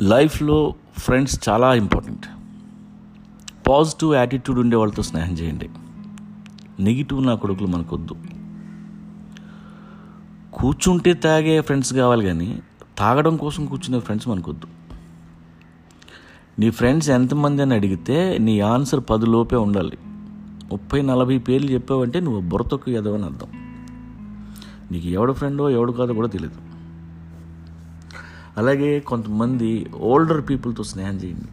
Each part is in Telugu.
లైఫ్లో ఫ్రెండ్స్ చాలా ఇంపార్టెంట్. పాజిటివ్ యాటిట్యూడ్ ఉండే వాళ్ళతో స్నేహం చేయండి. నెగిటివ్ నా కొడుకులు మనకొద్దు. కూర్చుంటే తాగే ఫ్రెండ్స్ కావాలి కానీ తాగడం కోసం కూర్చునే ఫ్రెండ్స్ మనకొద్దు. నీ ఫ్రెండ్స్ ఎంతమంది అని అడిగితే నీ ఆన్సర్ పది లోపే ఉండాలి. ముప్పై నలభై పేర్లు చెప్పావంటే నువ్వు బుర్రతొక్కు ఎదవని అర్థం. నీకు ఎవడు ఫ్రెండో ఎవడు కాదో కూడా తెలియదు అలాగే కొంతమంది ఓల్డర్ పీపుల్తో స్నేహం చేయండి.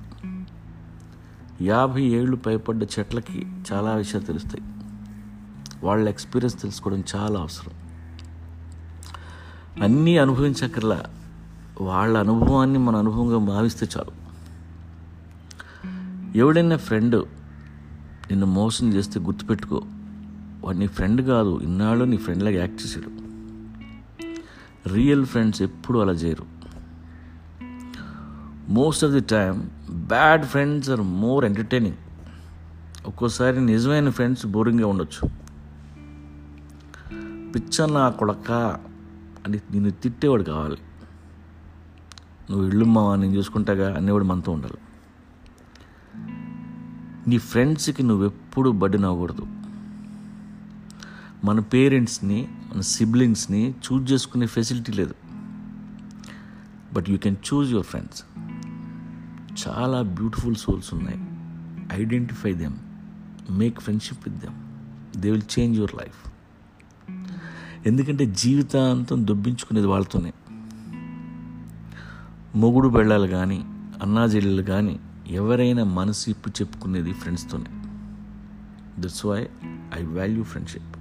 యాభై ఏళ్ళు పైపడ్డ చెట్లకి చాలా విషయాలు తెలుస్తాయి. వాళ్ళ ఎక్స్పీరియన్స్ తెలుసుకోవడం చాలా అవసరం. అన్నీ అనుభవించక్కర్లా. వాళ్ళ అనుభవాన్ని మన అనుభవంగా భావిస్తే చాలు. ఎవడైనా ఫ్రెండ్ నిన్ను మోసం చేస్తే గుర్తుపెట్టుకో. వాడు నీ ఫ్రెండ్ కాదు. ఇన్నాళ్ళు నీ ఫ్రెండ్లాగా యాక్ట్ చేశాడు. రియల్ ఫ్రెండ్స్ ఎప్పుడు అలా చేయరు. Most of the time bad friends are more entertaining ఒక్కోసారి నిజమైన ఫ్రెండ్స్ బోరింగ్గా ఉండొచ్చు. పిచ్చన్న కొడక అని నిన్ను తిట్టేవాడు కావాలి. నువ్వు ఇల్లు మావా నేను చూసుకుంటాగా అనేవాడు మనతో ఉండాలి. నీ ఫ్రెండ్స్కి నువ్వెప్పుడు బడ్డి నవ్వకూడదు మన పేరెంట్స్ని మన సిబ్లింగ్స్ని చూజ్ చేసుకునే ఫెసిలిటీ లేదు. But you can choose your friends చాలా బ్యూటిఫుల్ సోల్స్ ఉన్నాయి. Identify them make friendship with them they will change your life ఎందుకంటే జీవితాంతం దొబ్బించుకునేది వాళ్ళతోనే. మొగుడు బెళ్ళాలు కానీ అన్నాజెల్లెలు కానీ ఎవరైనా మనసు ఇప్పు చెప్పుకునేది ఫ్రెండ్స్తోనే that's why I value friendship